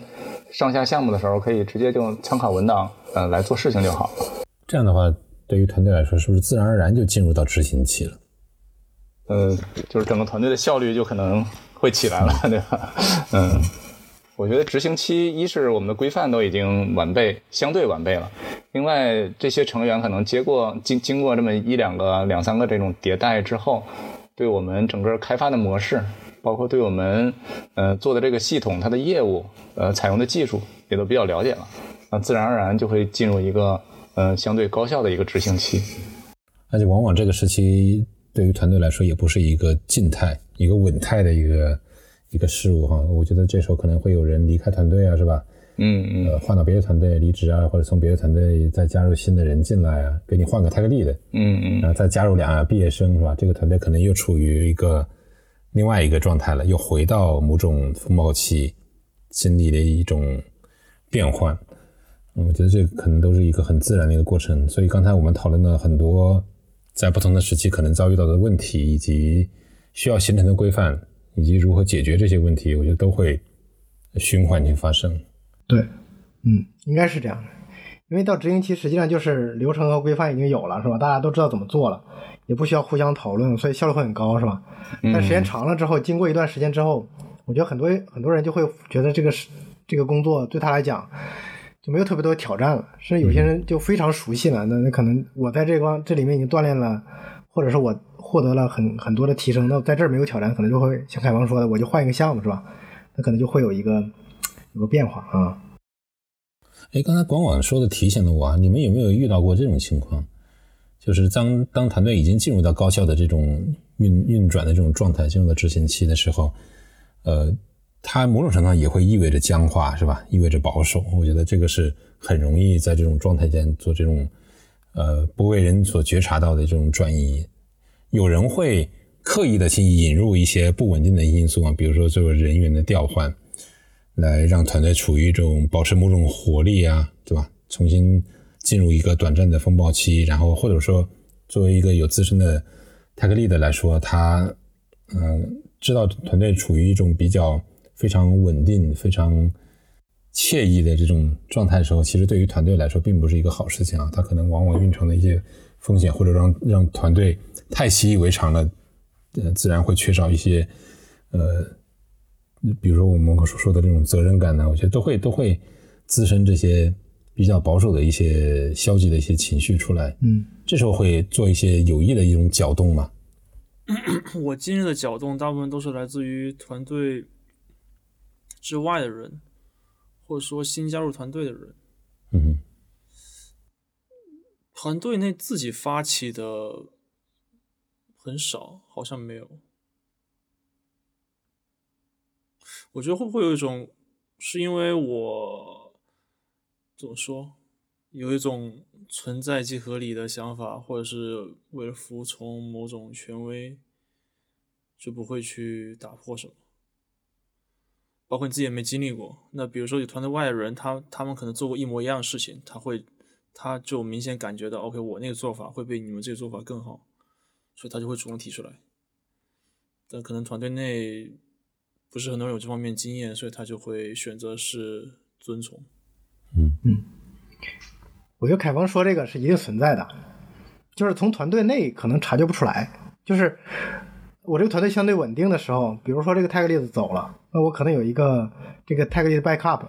上下项目的时候，可以直接就参考文档，呃，来做事情就好。这样的话，对于团队来说，是不是自然而然就进入到执行期了？呃，就是整个团队的效率就可能会起来了，对吧？嗯，我觉得执行期一是我们的规范都已经完备，相对完备了。另外，这些成员可能接过经经过这么一两个、两三个这种迭代之后，对我们整个开发的模式，包括对我们呃做的这个系统它的业务呃采用的技术也都比较了解了，那自然而然就会进入一个呃相对高效的一个执行期。而且往往这个时期。对于团队来说，也不是一个静态、一个稳态的一个一个事物哈。我觉得这时候可能会有人离开团队啊，是吧？嗯嗯。呃，换到别的团队离职啊，或者从别的团队再加入新的人进来啊，给你换个泰克利的。嗯嗯。然后再加入俩毕业生，是吧？这个团队可能又处于一个另外一个状态了，又回到某种风暴期经历的一种变换。我觉得这可能都是一个很自然的一个过程。所以刚才我们讨论了很多在不同的时期可能遭遇到的问题，以及需要形成的规范，以及如何解决这些问题，我觉得都会循环性发生。对，嗯，应该是这样的。因为到执行期，实际上就是流程和规范已经有了，是吧？大家都知道怎么做了，也不需要互相讨论，所以效率会很高，是吧？但时间长了之后，经过一段时间之后，我觉得很多很多人就会觉得这个是这个工作对他来讲就没有特别多的挑战了，甚至有些人就非常熟悉了。那那可能我在这方这里面已经锻炼了，或者是我获得了很很多的提升，那在这儿没有挑战，可能就会像凯王说的，我就换一个项目，是吧？那可能就会有一个有个变化啊。哎，刚才广广说的提醒了我啊，你们有没有遇到过这种情况？就是当当团队已经进入到高效的这种运运转的这种状态，进入到执行期的时候，呃，它某种程度上也会意味着僵化，是吧？意味着保守。我觉得这个是很容易在这种状态间做这种呃不为人所觉察到的这种转移。有人会刻意的去引入一些不稳定的因素啊，比如说这个人员的调换。来让团队处于一种保持某种活力啊，对吧？重新进入一个短暂的风暴期，然后或者说作为一个有资深的 tech lead 来说，他嗯知道团队处于一种比较非常稳定、非常惬意的这种状态的时候，其实对于团队来说并不是一个好事情啊。它可能往往蕴藏的一些风险，或者让让团队太习以为常了，呃，自然会缺少一些呃。比如说我们所说的这种责任感呢，我觉得都会都会滋生这些比较保守的一些消极的一些情绪出来。嗯，这时候会做一些有益的一种搅动嘛？我今日的搅动大部分都是来自于团队之外的人，或者说新加入团队的人。嗯，团队内自己发起的很少，好像没有。我觉得会不会有一种，是因为我怎么说，有一种存在即合理的想法，或者是为了服从某种权威，就不会去打破什么。包括你自己也没经历过。那比如说有团队外的人，他他们可能做过一模一样的事情，他会他就明显感觉到，OK，我那个做法会比你们这个做法更好，所以他就会主动提出来。但可能团队内。不是很多人有这方面经验，所以他就会选择是遵从。嗯嗯，我觉得凯峰说这个是一定存在的，就是从团队内可能察觉不出来。就是我这个团队相对稳定的时候，比如说这个泰格例子走了，那我可能有一个这个泰格例子 backup，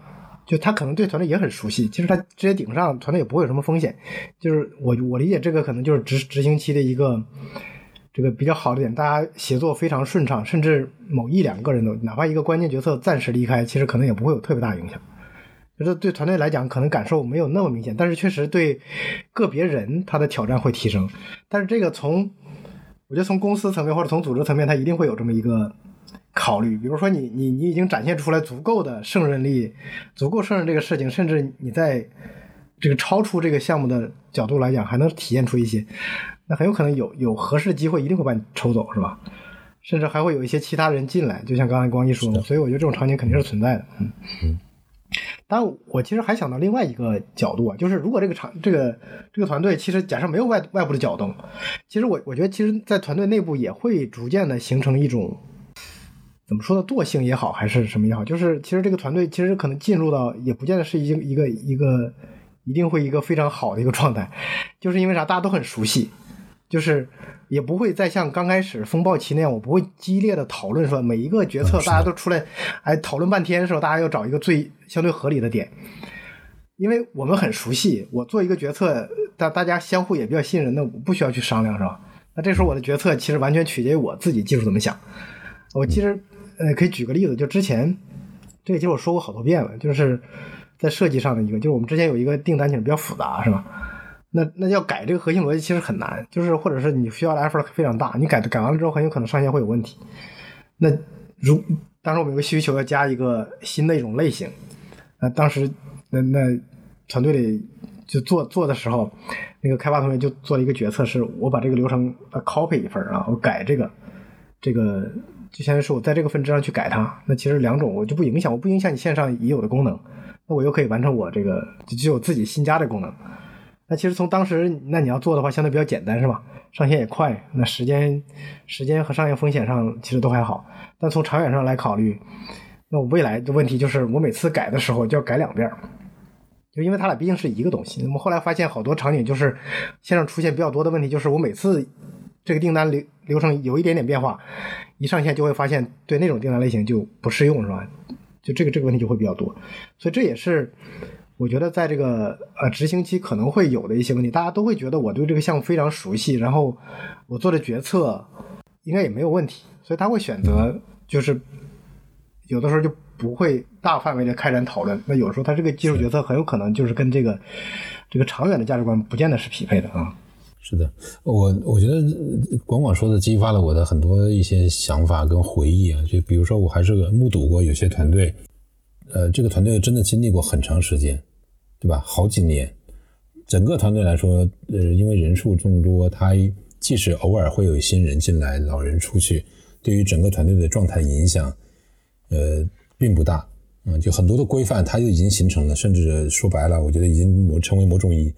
就他可能对团队也很熟悉，其实他直接顶上团队也不会有什么风险。就是我我理解这个可能就是执执行期的一个。这个比较好的点，大家协作非常顺畅，甚至某一两个人都，哪怕一个关键角色暂时离开，其实可能也不会有特别大影响。就是对团队来讲，可能感受没有那么明显，但是确实对个别人他的挑战会提升。但是这个从我觉得从公司层面或者从组织层面，他一定会有这么一个考虑。比如说你你你已经展现出来足够的胜任力，足够胜任这个事情，甚至你在这个超出这个项目的角度来讲，还能体现出一些。那很有可能有有合适的机会，一定会把你抽走，是吧？甚至还会有一些其他人进来，就像刚才光一说的，所以我觉得这种场景肯定是存在的。嗯嗯。但我其实还想到另外一个角度啊，就是如果这个场这个这个团队其实假设没有外外部的搅动，其实我我觉得其实，在团队内部也会逐渐的形成一种怎么说呢，惰性也好，还是什么也好，就是其实这个团队其实可能进入到也不见得是一一个一个一定会一个非常好的一个状态，就是因为啥，大家都很熟悉。就是也不会再像刚开始风暴期那样，我不会激烈的讨论说每一个决策大家都出来，哎，讨论半天的时候，大家要找一个最相对合理的点，因为我们很熟悉，我做一个决策，大大家相互也比较信任，那我不需要去商量，是吧？那这时候我的决策其实完全取决于我自己技术怎么想。我其实呃可以举个例子，就之前这个其实我说过好多遍了，就是在设计上的一个，就是我们之前有一个订单其实比较复杂，是吧？那那要改这个核心逻辑其实很难，就是或者是你需要的 effort 非常大，你改改完了之后很有可能上线会有问题。那如当时我们有个需求要加一个新的一种类型，那当时那那团队里就做做的时候，那个开发同学就做了一个决策，是我把这个流程 copy 一份啊，我改这个这个就相当于是我在这个分支上去改它。那其实两种我就不影响，我不影响你线上已有的功能，那我又可以完成我这个就只有自己新加的功能。那其实从当时那你要做的话，相对比较简单是吧？上线也快，那时间时间和上线风险上其实都还好。但从长远上来考虑，那我未来的问题就是我每次改的时候就要改两遍。就因为它俩毕竟是一个东西，那么后来发现好多场景就是线上出现比较多的问题，就是我每次这个订单流流程有一点点变化，一上线就会发现对那种订单类型就不适用，是吧？就这个这个问题就会比较多，所以这也是我觉得在这个呃执行期可能会有的一些问题。大家都会觉得我对这个项目非常熟悉，然后我做的决策应该也没有问题，所以他会选择就是有的时候就。不会大范围的开展讨论，那有时候他这个技术决策很有可能就是跟这个这个长远的价值观不见得是匹配的啊。是的，我我觉得广广说的激发了我的很多一些想法跟回忆啊。就比如说，我还是目睹过有些团队，呃，这个团队真的经历过很长时间，对吧？好几年，整个团队来说，呃，因为人数众多，他即使偶尔会有新人进来，老人出去，对于整个团队的状态影响，呃。并不大，嗯，就很多的规范它就已经形成了，甚至说白了，我觉得已经某成为某种遗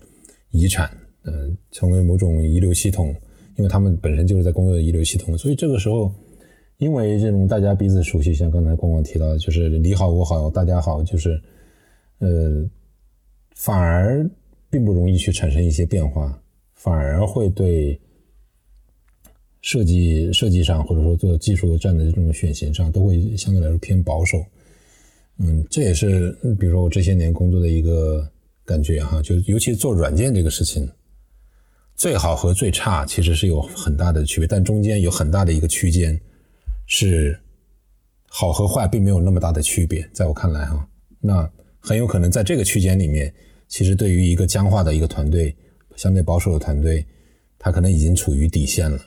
遗产，嗯，成为某种遗留系统，因为他们本身就是在工作的遗留系统，所以这个时候，因为这种大家彼此熟悉，像刚才光光提到的，就是你好我好大家好，就是，呃，反而并不容易去产生一些变化，反而会对。设计设计上，或者说做技术站的这种选型上，都会相对来说偏保守。嗯，这也是比如说我这些年工作的一个感觉哈，就尤其做软件这个事情，最好和最差其实是有很大的区别，但中间有很大的一个区间是好和坏并没有那么大的区别，在我看来哈，那很有可能在这个区间里面，其实对于一个僵化的一个团队，相对保守的团队，他可能已经处于底线了。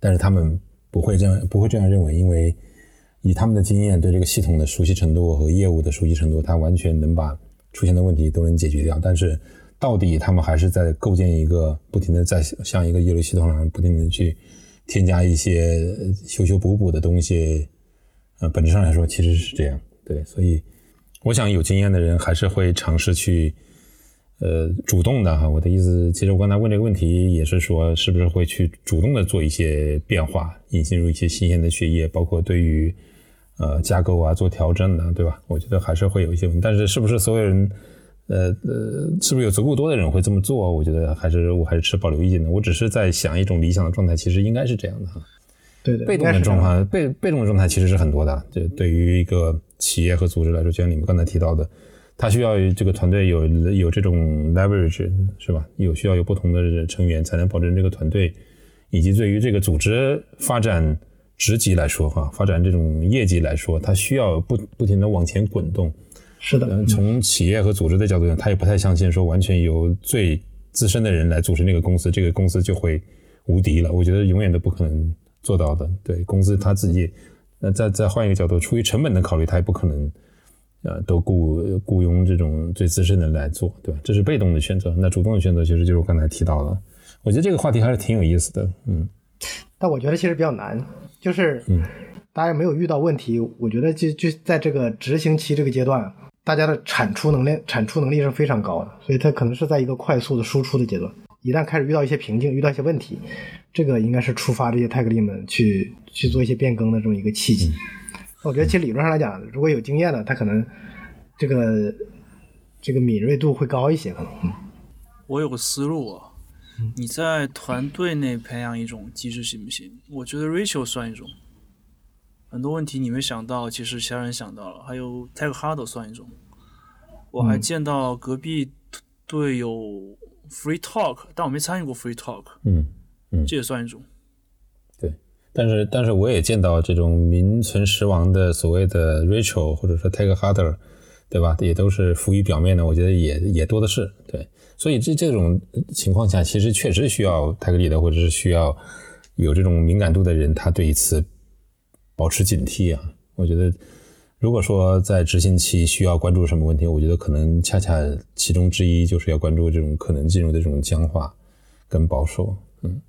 但是他们不会这样，不会这样认为，因为以他们的经验，对这个系统的熟悉程度和业务的熟悉程度，他完全能把出现的问题都能解决掉。但是到底他们还是在构建一个不停的在像一个业务系统上不停的去添加一些修修补补的东西。呃，本质上来说其实是这样。对，所以我想有经验的人还是会尝试去。呃，主动的哈，我的意思，其实我刚才问这个问题也是说，是不是会去主动的做一些变化，引进入一些新鲜的血液，包括对于呃架构啊做调整的，对吧？我觉得还是会有一些问题，但是是不是所有人，呃呃，是不是有足够多的人会这么做？我觉得还是我还是持保留意见的。我只是在想一种理想的状态，其实应该是这样的哈。对对，被动的状态，被被动的状态其实是很多的。这对于一个企业和组织来说，就像你们刚才提到的。它需要这个团队有有这种 leverage 是吧？有需要有不同的成员才能保证这个团队，以及对于这个组织发展职级来说哈，发展这种业绩来说，它需要不不停的往前滚动。是的，从企业和组织的角度讲，他也不太相信说完全由最资深的人来组成那个公司，这个公司就会无敌了。我觉得永远都不可能做到的。对公司他自己，那再再换一个角度，出于成本的考虑，他也不可能。呃，都雇雇佣这种最资深的来做，对吧？这是被动的选择。那主动的选择，其实就是我刚才提到的。我觉得这个话题还是挺有意思的，嗯。但我觉得其实比较难，就是大家没有遇到问题。我觉得就就在这个执行期这个阶段，大家的产出能力产出能力是非常高的，所以它可能是在一个快速的输出的阶段。一旦开始遇到一些瓶颈，遇到一些问题，这个应该是触发这些泰格利们去去做一些变更的这么一个契机。我觉得，其实理论上来讲，如果有经验的，他可能这个这个敏锐度会高一些。可能，我有个思路啊，你在团队内培养一种机制行不行？我觉得 Rachel 算一种。很多问题你没想到，其实其他人想到了。还有 Tag Hard 算一种。我还见到隔壁队有 Free Talk，但我没参与过 Free Talk。嗯嗯，这也算一种。对但是，但是我也见到这种名存实亡的所谓的 Rachel 或者说 Take Harder，对吧？也都是浮于表面的，我觉得也也多的是。对，所以这这种情况下，其实确实需要 Take Lead 或者是需要有这种敏感度的人，他对一次保持警惕啊。我觉得，如果说在执行期需要关注什么问题，我觉得可能恰恰其中之一就是要关注这种可能进入的这种僵化跟保守。嗯。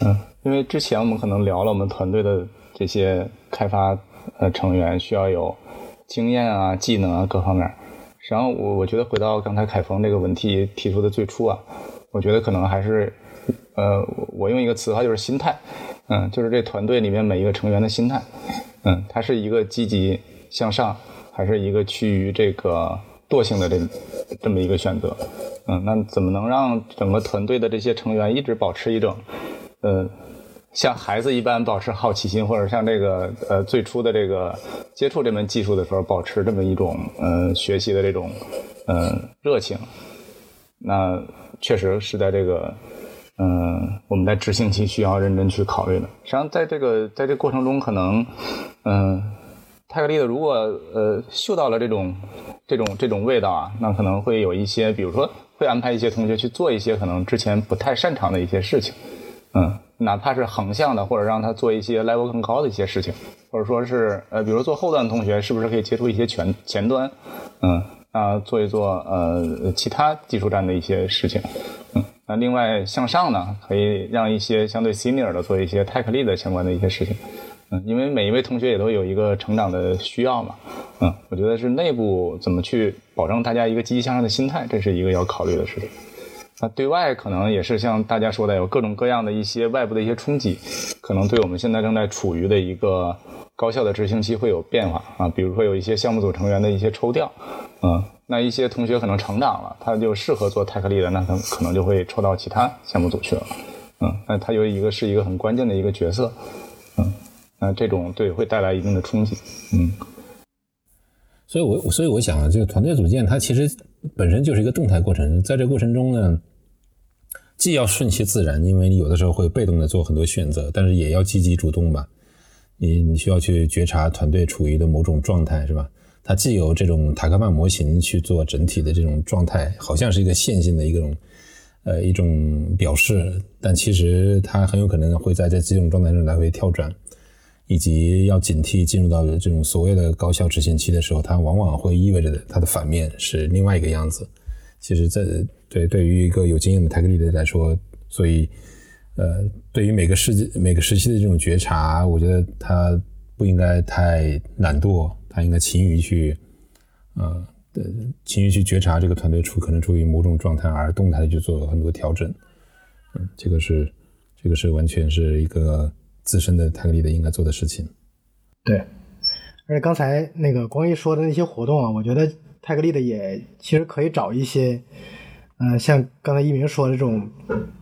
嗯，因为之前我们可能聊了我们团队的这些开发呃成员需要有经验啊、技能啊各方面。实际上，我我觉得回到刚才凯峰这个问题提出的最初啊，我觉得可能还是呃，我用一个词的话就是心态，嗯，就是这团队里面每一个成员的心态，嗯，他是一个积极向上，还是一个趋于这个惰性的这这么一个选择，嗯，那怎么能让整个团队的这些成员一直保持一种，呃，像孩子一般保持好奇心，或者像这个呃最初的这个接触这门技术的时候，保持这么一种呃学习的这种呃热情，那确实是在这个嗯我们在执行期需要认真去考虑的。实际上，在这个在这过程中，可能嗯泰格利的如果呃嗅到了这种这种这种味道啊，那可能会有一些，比如说会安排一些同学去做一些可能之前不太擅长的一些事情，嗯。哪怕是横向的，或者让他做一些 level 更高的一些事情，或者说是呃，比如做后端的同学，是不是可以接触一些前前端，嗯啊，做一做呃其他技术站的一些事情，那另外向上呢，可以让一些相对 senior 的做一些 tech lead 相关的一些事情，嗯，因为每一位同学也都有一个成长的需要嘛，嗯，我觉得是内部怎么去保证大家一个积极向上的心态，这是一个要考虑的事情。那对外可能也是像大家说的，有各种各样的一些外部的一些冲击，可能对我们现在正在处于的一个高效的执行期会有变化啊。比如说有一些项目组成员的一些抽调，嗯，那一些同学可能成长了，他就适合做泰克力的，那他可能就会抽到其他项目组去了，嗯，那他有一个是一个很关键的一个角色，嗯，那这种对会带来一定的冲击，嗯。所以，我所以我想啊，这个团队组建它其实本身就是一个动态过程，在这过程中呢。既要顺其自然，因为你有的时候会被动的做很多选择，但是也要积极主动吧。你你需要去觉察团队处于的某种状态，是吧？它既有这种塔克曼模型去做整体的这种状态，好像是一个线性的一种呃一种表示，但其实它很有可能会在这几种状态中来回跳转，以及要警惕进入到这种所谓的高效执行期的时候，它往往会意味着它的反面是另外一个样子。其实，在对对于一个有经验的泰格利的来说，所以，呃，对于每个时每个时期的这种觉察，我觉得他不应该太懒惰，他应该勤于去，呃，勤于去觉察这个团队处可能处于某种状态，而动态的去做很多调整。嗯，这个是这个是完全是一个自身的泰格利的应该做的事情。对，而且刚才那个光一说的那些活动啊，我觉得。泰格利的也其实可以找一些，呃，像刚才一鸣说的这种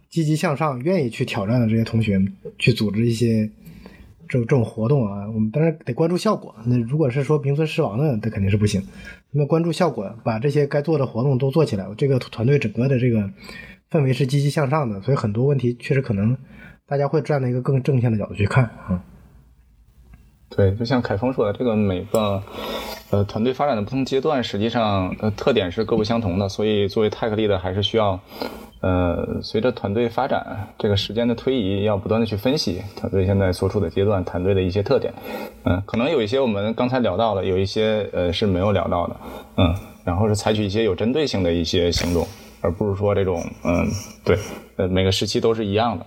积极向上、愿意去挑战的这些同学，去组织一些这种这种活动啊。我们当然得关注效果。那如果是说名存实亡的，那肯定是不行。那么关注效果，把这些该做的活动都做起来，这个团队整个的这个氛围是积极向上的。所以很多问题确实可能大家会站在一个更正向的角度去看啊。对，就像凯峰说的，这个每个。呃，团队发展的不同阶段，实际上呃特点是各不相同的，所以作为泰克力的，还是需要呃随着团队发展这个时间的推移，要不断的去分析团队现在所处的阶段，团队的一些特点。嗯，可能有一些我们刚才聊到的，有一些呃是没有聊到的。嗯，然后是采取一些有针对性的一些行动，而不是说这种嗯对呃每个时期都是一样的。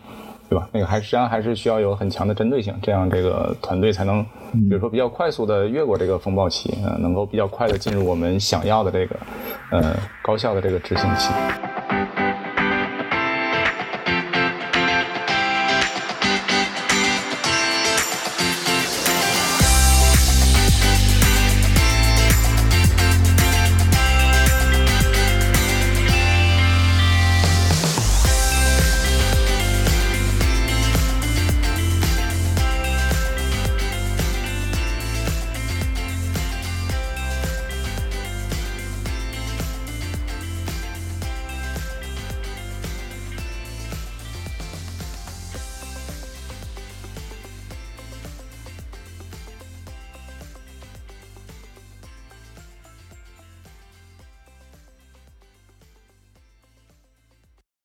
对吧？那个还实际上还是需要有很强的针对性，这样这个团队才能，比如说比较快速的越过这个风暴期，呃，能够比较快的进入我们想要的这个，呃，高效的这个执行期。